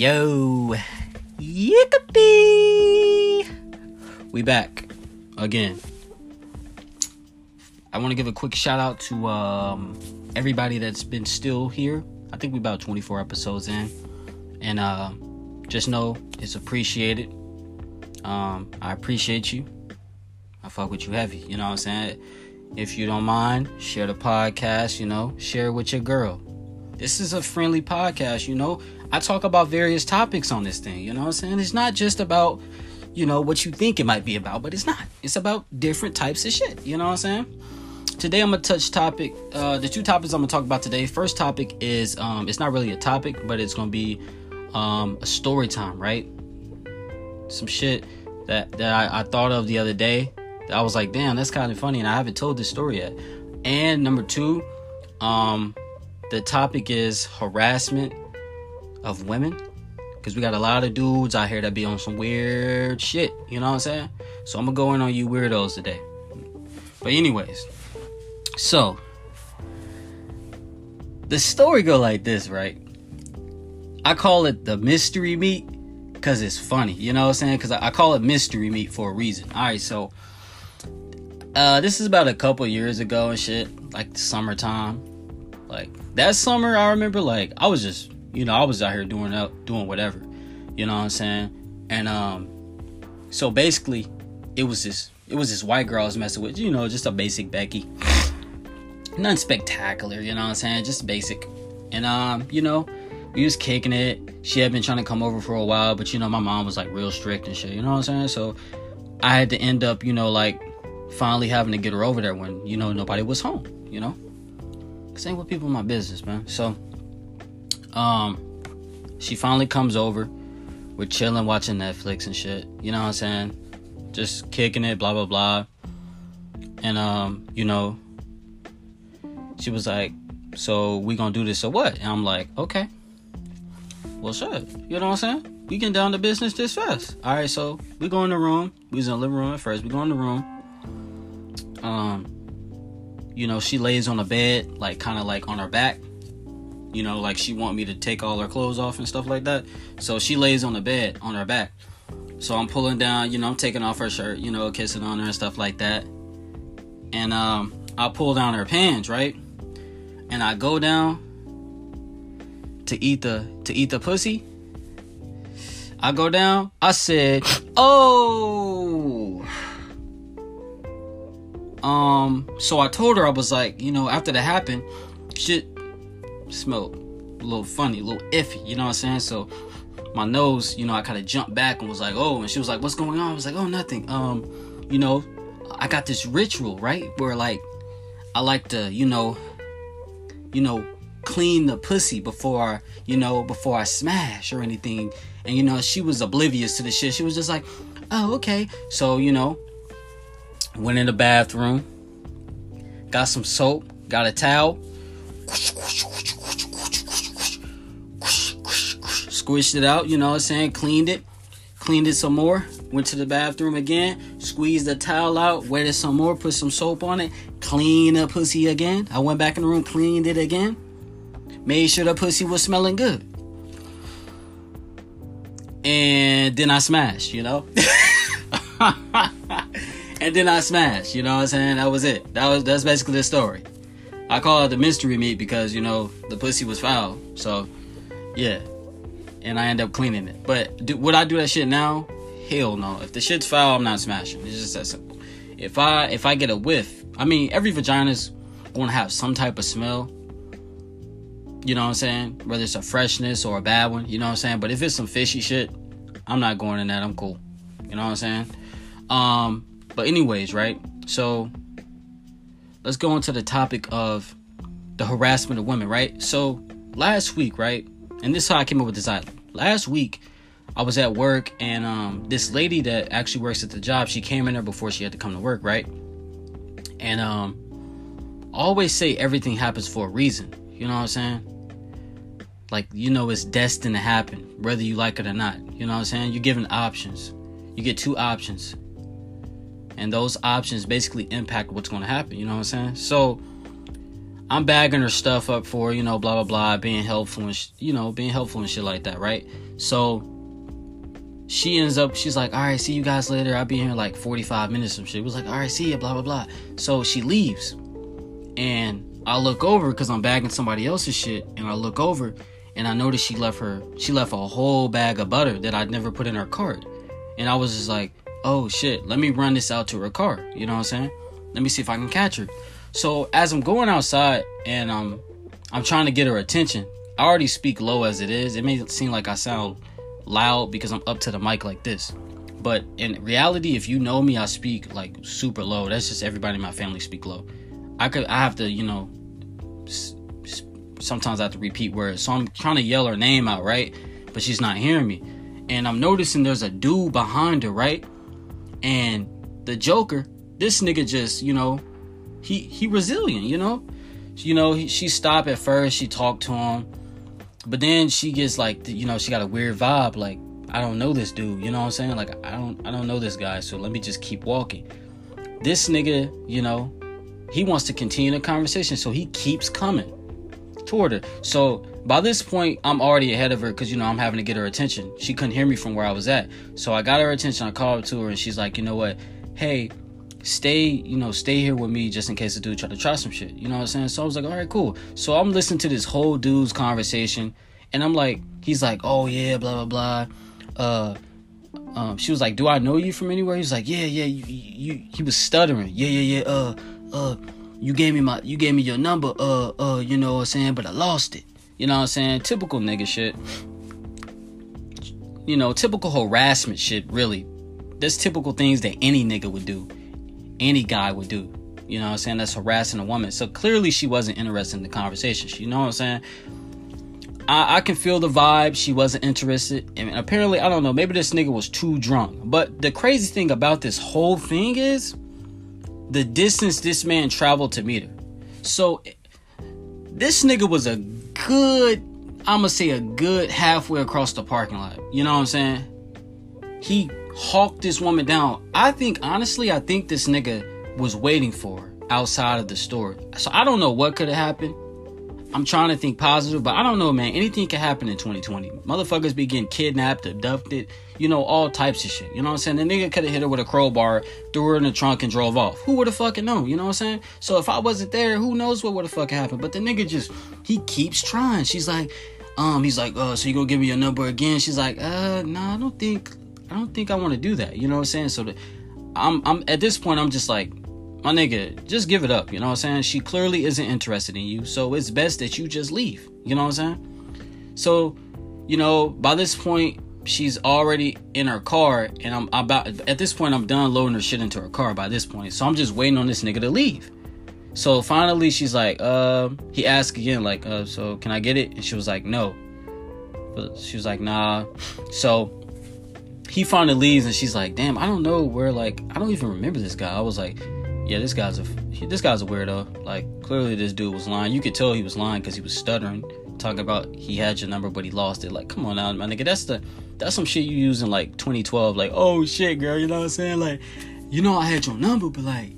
Yo, yippee! We back again. I want to give a quick shout out to um, everybody that's been still here. I think we about 24 episodes in, and uh, just know it's appreciated. Um, I appreciate you. I fuck with you heavy. You know what I'm saying? If you don't mind, share the podcast. You know, share it with your girl. This is a friendly podcast. You know, I talk about various topics on this thing. You know what I'm saying? It's not just about you know what you think it might be about, but it's not. It's about different types of shit. You know what I'm saying? Today I'm gonna touch topic. Uh, the two topics I'm gonna talk about today. First topic is um, it's not really a topic, but it's gonna be um, a story time, right? Some shit that that I, I thought of the other day. I was like, damn, that's kind of funny, and I haven't told this story yet. And number two, um, the topic is harassment of women because we got a lot of dudes out here that be on some weird shit you know what i'm saying? So i'm gonna go in on you weirdos today. But anyways so the story go like this right? I call it the mystery meat because it's funny you know what i'm saying? Because I, I call it mystery meat for a reason. All right so uh this is about a couple years ago and shit like the summertime. Like that summer i remember like i was just you know, I was out here doing out doing whatever. You know what I'm saying? And um so basically it was this it was this white girl I was messing with, you know, just a basic Becky. Nothing spectacular, you know what I'm saying? Just basic. And um, you know, we was kicking it. She had been trying to come over for a while, but you know, my mom was like real strict and shit, you know what I'm saying? So I had to end up, you know, like finally having to get her over there when, you know, nobody was home, you know? Ain't what people in my business, man. So um, she finally comes over. We're chilling, watching Netflix and shit. You know what I'm saying? Just kicking it, blah blah blah. And um, you know, she was like, "So we gonna do this or what?" And I'm like, "Okay." Well, shit. You know what I'm saying? We get down to business this fast. All right, so we go in the room. We was in the living room at first. We go in the room. Um, you know, she lays on the bed, like kind of like on her back you know, like she want me to take all her clothes off and stuff like that. So she lays on the bed on her back. So I'm pulling down, you know, I'm taking off her shirt, you know, kissing on her and stuff like that. And um I pull down her pants, right? And I go down to eat the to eat the pussy. I go down. I said, "Oh." Um, so I told her I was like, you know, after that happened, shit smelled a little funny, a little iffy, you know what I'm saying? So my nose, you know, I kind of jumped back and was like, oh, and she was like, what's going on? I was like, oh, nothing. Um, you know, I got this ritual, right? Where like I like to, you know, you know, clean the pussy before, you know, before I smash or anything. And you know, she was oblivious to the shit. She was just like, oh, okay. So, you know, went in the bathroom, got some soap, got a towel, squished it out, you know what I'm saying? Cleaned it, cleaned it some more, went to the bathroom again, squeezed the towel out, wet it some more, put some soap on it, clean the pussy again. I went back in the room, cleaned it again, made sure the pussy was smelling good. And then I smashed, you know? and then I smashed, you know what I'm saying? That was it. That was that's basically the story. I call it the mystery meat because you know the pussy was foul. So, yeah, and I end up cleaning it. But do, would I do that shit now? Hell no. If the shit's foul, I'm not smashing. It's just that simple. If I if I get a whiff, I mean every vagina's gonna have some type of smell. You know what I'm saying? Whether it's a freshness or a bad one, you know what I'm saying? But if it's some fishy shit, I'm not going in that. I'm cool. You know what I'm saying? Um, but anyways, right? So let's go into the topic of the harassment of women, right? So last week, right? And this is how I came up with this idea. Last week, I was at work and um, this lady that actually works at the job, she came in there before she had to come to work, right? And um, always say everything happens for a reason. You know what I'm saying? Like you know, it's destined to happen, whether you like it or not. You know what I'm saying? You're given options. You get two options and those options basically impact what's going to happen you know what i'm saying so I'm bagging her stuff up for you know, blah blah blah, being helpful and sh- you know, being helpful and shit like that, right? So she ends up, she's like, all right, see you guys later. I'll be here in like 45 minutes. Some shit. It was like, all right, see ya, blah blah blah. So she leaves, and I look over because I'm bagging somebody else's shit, and I look over, and I noticed she left her, she left a whole bag of butter that I'd never put in her cart, and I was just like, oh shit, let me run this out to her car. You know what I'm saying? Let me see if I can catch her. So as I'm going outside and um I'm trying to get her attention, I already speak low as it is. It may seem like I sound loud because I'm up to the mic like this. But in reality, if you know me, I speak like super low. That's just everybody in my family speak low. I could I have to, you know, sometimes I have to repeat words. So I'm trying to yell her name out, right? But she's not hearing me. And I'm noticing there's a dude behind her, right? And the Joker, this nigga just, you know, he he resilient, you know. You know, he, she stopped at first. She talked to him, but then she gets like, you know, she got a weird vibe. Like, I don't know this dude. You know what I'm saying? Like, I don't I don't know this guy. So let me just keep walking. This nigga, you know, he wants to continue the conversation, so he keeps coming toward her. So by this point, I'm already ahead of her because you know I'm having to get her attention. She couldn't hear me from where I was at, so I got her attention. I called her to her, and she's like, you know what? Hey, stay, you know, stay here with me just in case the dude try to try some shit. You know what I'm saying? So I was like, all right, cool. So I'm listening to this whole dude's conversation, and I'm like, he's like, oh yeah, blah blah blah. Uh, um, she was like, do I know you from anywhere? He was like, yeah, yeah. You, you, he was stuttering. Yeah, yeah, yeah. Uh, uh, you gave me my, you gave me your number. Uh, uh, you know what I'm saying? But I lost it. You know what I'm saying? Typical nigga shit. You know, typical harassment shit. Really, that's typical things that any nigga would do any guy would do. You know what I'm saying? That's harassing a woman. So clearly she wasn't interested in the conversation. You know what I'm saying? I, I can feel the vibe. She wasn't interested. And apparently, I don't know, maybe this nigga was too drunk. But the crazy thing about this whole thing is the distance this man traveled to meet her. So this nigga was a good, I'm gonna say a good halfway across the parking lot. You know what I'm saying? He hawked this woman down. I think, honestly, I think this nigga was waiting for her outside of the store. So I don't know what could have happened. I'm trying to think positive, but I don't know, man. Anything can happen in 2020. Motherfuckers be getting kidnapped, abducted, you know, all types of shit. You know what I'm saying? The nigga could have hit her with a crowbar, threw her in the trunk, and drove off. Who would have fucking known? You know what I'm saying? So if I wasn't there, who knows what would have fucking happened? But the nigga just, he keeps trying. She's like, um, he's like, uh, so you gonna give me your number again? She's like, uh, no, nah, I don't think I don't think I want to do that. You know what I'm saying? So the, I'm I'm at this point I'm just like my nigga, just give it up. You know what I'm saying? She clearly isn't interested in you, so it's best that you just leave. You know what I'm saying? So, you know, by this point, she's already in her car, and I'm about at this point I'm done loading her shit into her car. By this point, so I'm just waiting on this nigga to leave. So finally, she's like, uh, he asked again, like, uh, so can I get it? And she was like, no. But she was like, nah. So he finally leaves and she's like, damn, I don't know where like I don't even remember this guy. I was like, yeah, this guy's a this guy's a weirdo. Like clearly this dude was lying. You could tell he was lying because he was stuttering, talking about he had your number but he lost it. Like, come on now, my nigga. That's the that's some shit you use in like 2012. Like, oh shit, girl, you know what I'm saying? Like, you know I had your number, but like,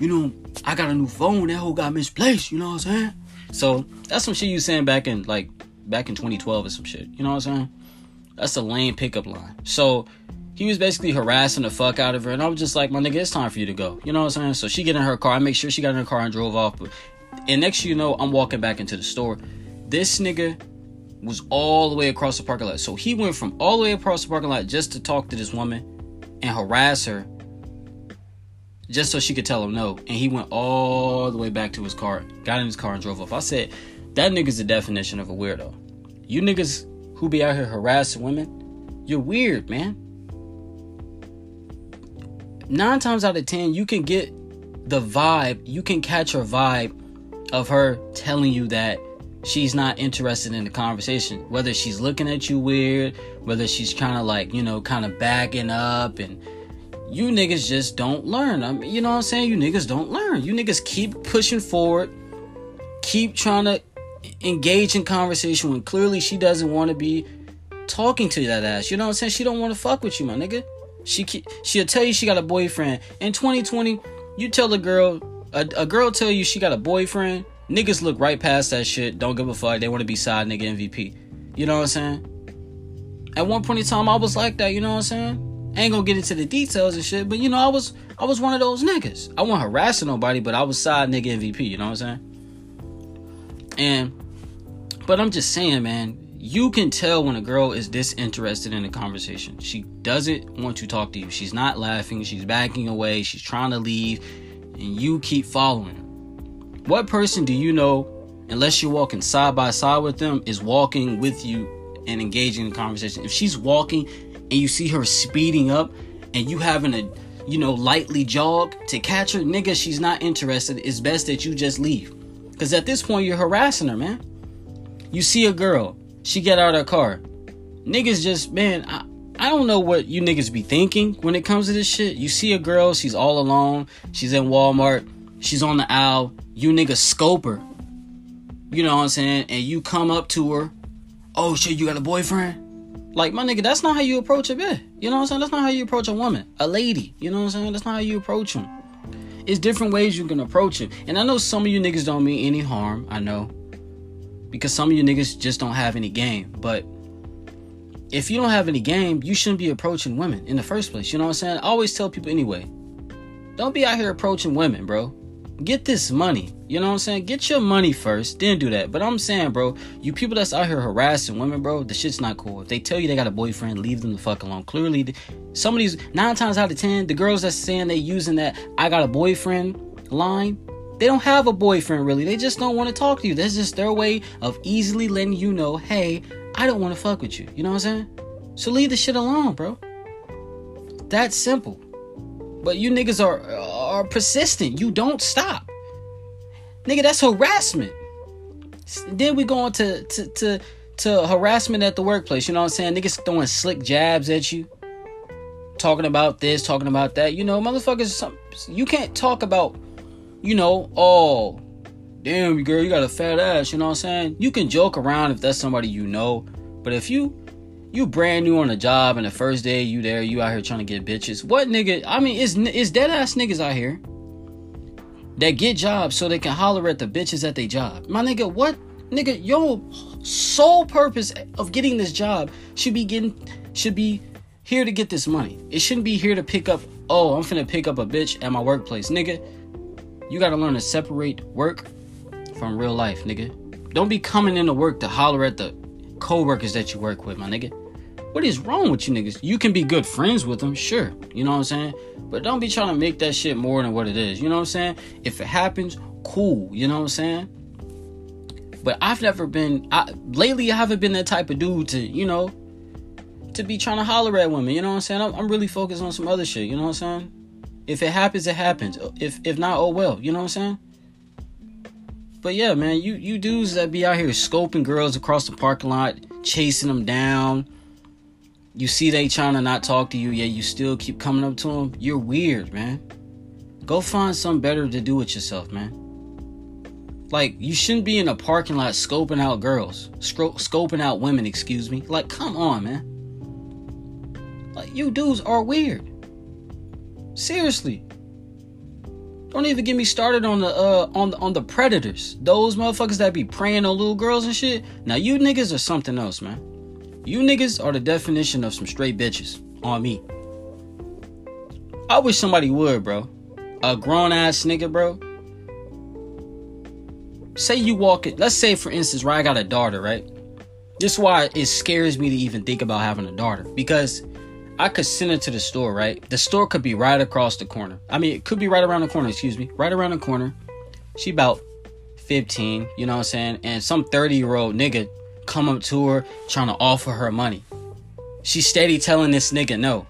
you know, I got a new phone. That whole got misplaced. You know what I'm saying? So that's some shit you saying back in like back in 2012 or some shit. You know what I'm saying? That's a lame pickup line. So he was basically harassing the fuck out of her, and I was just like, my nigga, it's time for you to go. You know what I'm saying? So she get in her car. I make sure she got in her car and drove off. And next you know, I'm walking back into the store. This nigga was all the way across the parking lot. So he went from all the way across the parking lot just to talk to this woman and harass her just so she could tell him no. And he went all the way back to his car, got in his car and drove off. I said, that nigga's the definition of a weirdo. You niggas who be out here harassing women, you're weird, man. Nine times out of ten, you can get the vibe, you can catch her vibe of her telling you that she's not interested in the conversation. Whether she's looking at you weird, whether she's kind of like, you know, kind of backing up and you niggas just don't learn. I mean, you know what I'm saying? You niggas don't learn. You niggas keep pushing forward, keep trying to engage in conversation when clearly she doesn't want to be talking to that ass. You know what I'm saying? She don't want to fuck with you, my nigga. She she'll tell you she got a boyfriend. In 2020, you tell a girl a, a girl tell you she got a boyfriend Niggas look right past that shit. Don't give a fuck. They want to be side nigga MVP. You know what I'm saying? At one point in time, I was like that. You know what I'm saying? Ain't gonna get into the details and shit, but you know, I was I was one of those niggas. I wasn't harassing nobody, but I was side nigga MVP. You know what I'm saying? And, but I'm just saying, man, you can tell when a girl is disinterested in a conversation. She doesn't want to talk to you. She's not laughing. She's backing away. She's trying to leave, and you keep following. What person do you know, unless you're walking side by side with them, is walking with you and engaging in conversation? If she's walking and you see her speeding up and you having a you know lightly jog to catch her, nigga, she's not interested. It's best that you just leave. Cause at this point you're harassing her, man. You see a girl, she get out of her car. Niggas just, man, I, I don't know what you niggas be thinking when it comes to this shit. You see a girl, she's all alone, she's in Walmart, she's on the aisle, you niggas scope her. You know what I'm saying? And you come up to her, oh shit, you got a boyfriend? Like, my nigga, that's not how you approach a bitch. You know what I'm saying? That's not how you approach a woman, a lady. You know what I'm saying? That's not how you approach them. It's different ways you can approach them. And I know some of you niggas don't mean any harm. I know. Because some of you niggas just don't have any game. But if you don't have any game, you shouldn't be approaching women in the first place. You know what I'm saying? I always tell people anyway. Don't be out here approaching women, bro get this money. You know what I'm saying? Get your money first, then do that. But I'm saying, bro, you people that's out here harassing women, bro, the shit's not cool. If they tell you they got a boyfriend, leave them the fuck alone. Clearly, some of these nine times out of ten, the girls that's saying they using that I got a boyfriend line, they don't have a boyfriend really. They just don't want to talk to you. That's just their way of easily letting you know, hey, I don't want to fuck with you. You know what I'm saying? So leave the shit alone, bro. That's simple. But you niggas are are persistent. You don't stop. Nigga, that's harassment. Then we go on to, to, to, to harassment at the workplace. You know what I'm saying? Niggas throwing slick jabs at you. Talking about this, talking about that. You know, motherfuckers, you can't talk about, you know, oh, damn, you girl, you got a fat ass. You know what I'm saying? You can joke around if that's somebody you know. But if you you brand new on a job and the first day you there, you out here trying to get bitches. What nigga? I mean, it's it's dead ass niggas out here that get jobs so they can holler at the bitches at their job. My nigga, what nigga? Your sole purpose of getting this job should be getting should be here to get this money. It shouldn't be here to pick up. Oh, I'm finna pick up a bitch at my workplace, nigga. You gotta learn to separate work from real life, nigga. Don't be coming into work to holler at the co-workers that you work with, my nigga. What is wrong with you niggas? You can be good friends with them, sure. You know what I'm saying? But don't be trying to make that shit more than what it is. You know what I'm saying? If it happens, cool. You know what I'm saying? But I've never been I, lately. I haven't been that type of dude to you know to be trying to holler at women. You know what I'm saying? I'm, I'm really focused on some other shit. You know what I'm saying? If it happens, it happens. If if not, oh well. You know what I'm saying? But yeah, man, you you dudes that be out here scoping girls across the parking lot, chasing them down. You see they trying to not talk to you, yet you still keep coming up to them. You're weird, man. Go find something better to do with yourself, man. Like you shouldn't be in a parking lot scoping out girls, Scro- scoping out women. Excuse me. Like, come on, man. Like you dudes are weird. Seriously. Don't even get me started on the uh on the on the predators. Those motherfuckers that be preying on little girls and shit. Now you niggas are something else, man. You niggas are the definition of some straight bitches on me. I wish somebody would, bro. A grown ass nigga, bro. Say you walk it. Let's say, for instance, right, I got a daughter, right? This is why it scares me to even think about having a daughter because I could send her to the store, right? The store could be right across the corner. I mean, it could be right around the corner, excuse me. Right around the corner. She about 15, you know what I'm saying? And some 30 year old nigga come up to her trying to offer her money. She steady telling this nigga no.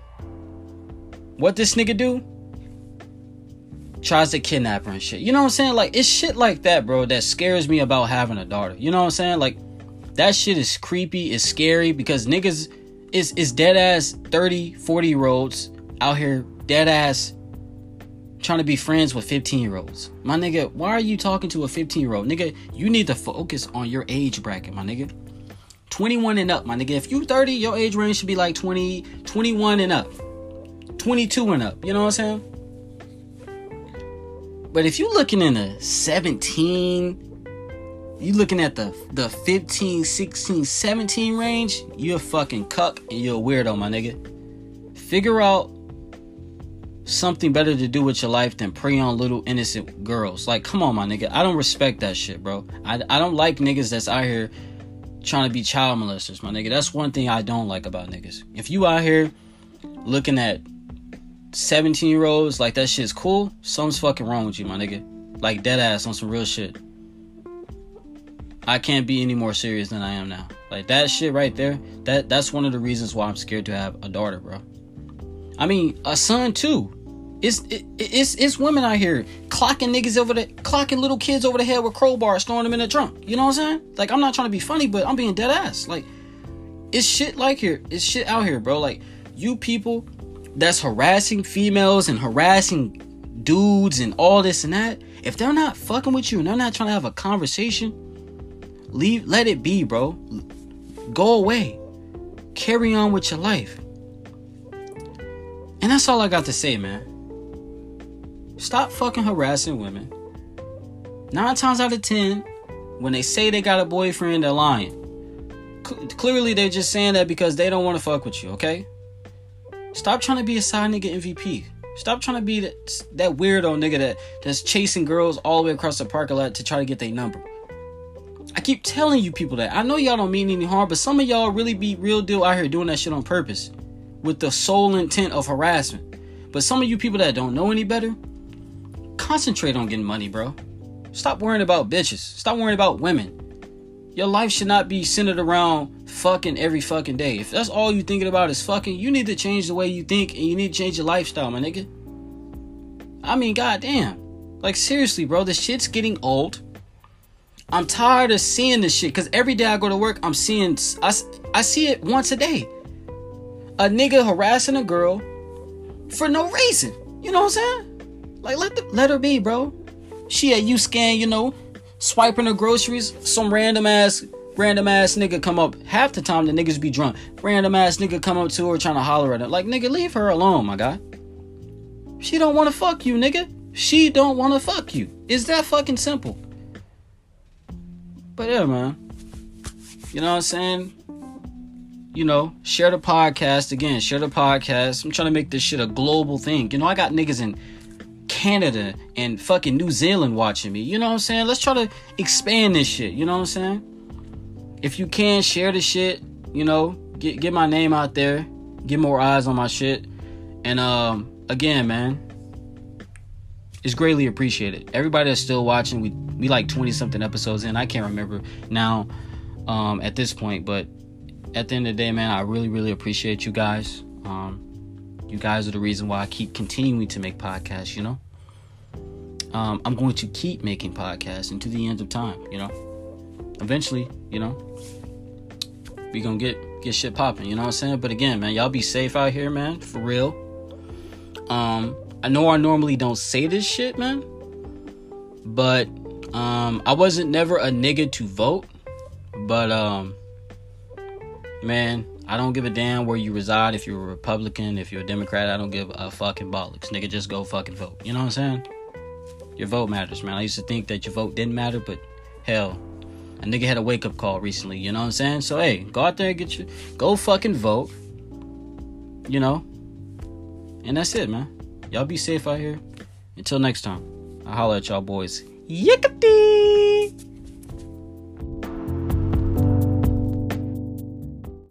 What this nigga do? Tries to kidnap her and shit. You know what I'm saying? Like, it's shit like that, bro, that scares me about having a daughter. You know what I'm saying? Like, that shit is creepy, it's scary because niggas is is dead ass 30, 40 year olds out here dead ass trying to be friends with 15 year olds. My nigga, why are you talking to a 15 year old? Nigga, you need to focus on your age bracket, my nigga. 21 and up, my nigga. If you 30, your age range should be like 20, 21 and up. 22 and up. You know what I'm saying? But if you looking in a 17, you looking at the the 15, 16, 17 range, you're a fucking cuck and you're a weirdo, my nigga. Figure out something better to do with your life than prey on little innocent girls. Like, come on, my nigga. I don't respect that shit, bro. I, I don't like niggas that's out here trying to be child molesters, my nigga. That's one thing I don't like about niggas. If you out here looking at 17 year olds like that shit's cool, something's fucking wrong with you, my nigga. Like dead ass on some real shit. I can't be any more serious than I am now. Like that shit right there, that that's one of the reasons why I'm scared to have a daughter, bro. I mean, a son too. It's it, it's it's women out here clocking niggas over the clocking little kids over the head with crowbars, throwing them in the trunk. You know what I'm saying? Like I'm not trying to be funny, but I'm being dead ass. Like it's shit like here. It's shit out here, bro. Like you people that's harassing females and harassing dudes and all this and that. If they're not fucking with you and they're not trying to have a conversation, leave let it be, bro. Go away. Carry on with your life. And that's all I got to say, man. Stop fucking harassing women. Nine times out of ten, when they say they got a boyfriend, they're lying. C- clearly, they're just saying that because they don't want to fuck with you, okay? Stop trying to be a side nigga MVP. Stop trying to be that, that weirdo nigga that, that's chasing girls all the way across the parking lot to try to get their number. I keep telling you people that. I know y'all don't mean any harm, but some of y'all really be real deal out here doing that shit on purpose with the sole intent of harassment. But some of you people that don't know any better, concentrate on getting money, bro. Stop worrying about bitches. Stop worrying about women. Your life should not be centered around fucking every fucking day. If that's all you're thinking about is fucking, you need to change the way you think and you need to change your lifestyle, my nigga. I mean, goddamn. Like seriously, bro, this shit's getting old. I'm tired of seeing this shit because every day I go to work, I'm seeing I, I see it once a day. A nigga harassing a girl for no reason. You know what I'm saying? Like let the, let her be, bro. She at you scan, you know, swiping her groceries. Some random ass random ass nigga come up. Half the time the niggas be drunk. Random ass nigga come up to her trying to holler at her. Like nigga, leave her alone, my guy. She don't want to fuck you, nigga. She don't want to fuck you. Is that fucking simple? But yeah, man. You know what I'm saying? You know, share the podcast again. Share the podcast. I'm trying to make this shit a global thing. You know, I got niggas in Canada and fucking New Zealand watching me. You know what I'm saying? Let's try to expand this shit. You know what I'm saying? If you can share the shit, you know, get get my name out there, get more eyes on my shit. And um again, man, it's greatly appreciated. Everybody that's still watching, we we like 20 something episodes in. I can't remember now um at this point, but at the end of the day, man, I really really appreciate you guys. Um you guys are the reason why I keep continuing to make podcasts, you know? Um, I'm going to keep making podcasts until the end of time, you know? Eventually, you know, we gonna get get shit popping, you know what I'm saying? But again, man, y'all be safe out here, man, for real. Um, I know I normally don't say this shit, man, but um, I wasn't never a nigga to vote, but um, man, I don't give a damn where you reside. If you're a Republican, if you're a Democrat, I don't give a fucking bollocks. Nigga, just go fucking vote. You know what I'm saying? Your vote matters, man. I used to think that your vote didn't matter, but hell, a nigga had a wake up call recently. You know what I'm saying? So hey, go out there and get your go fucking vote. You know, and that's it, man. Y'all be safe out here. Until next time, I holler at y'all boys. Yickety!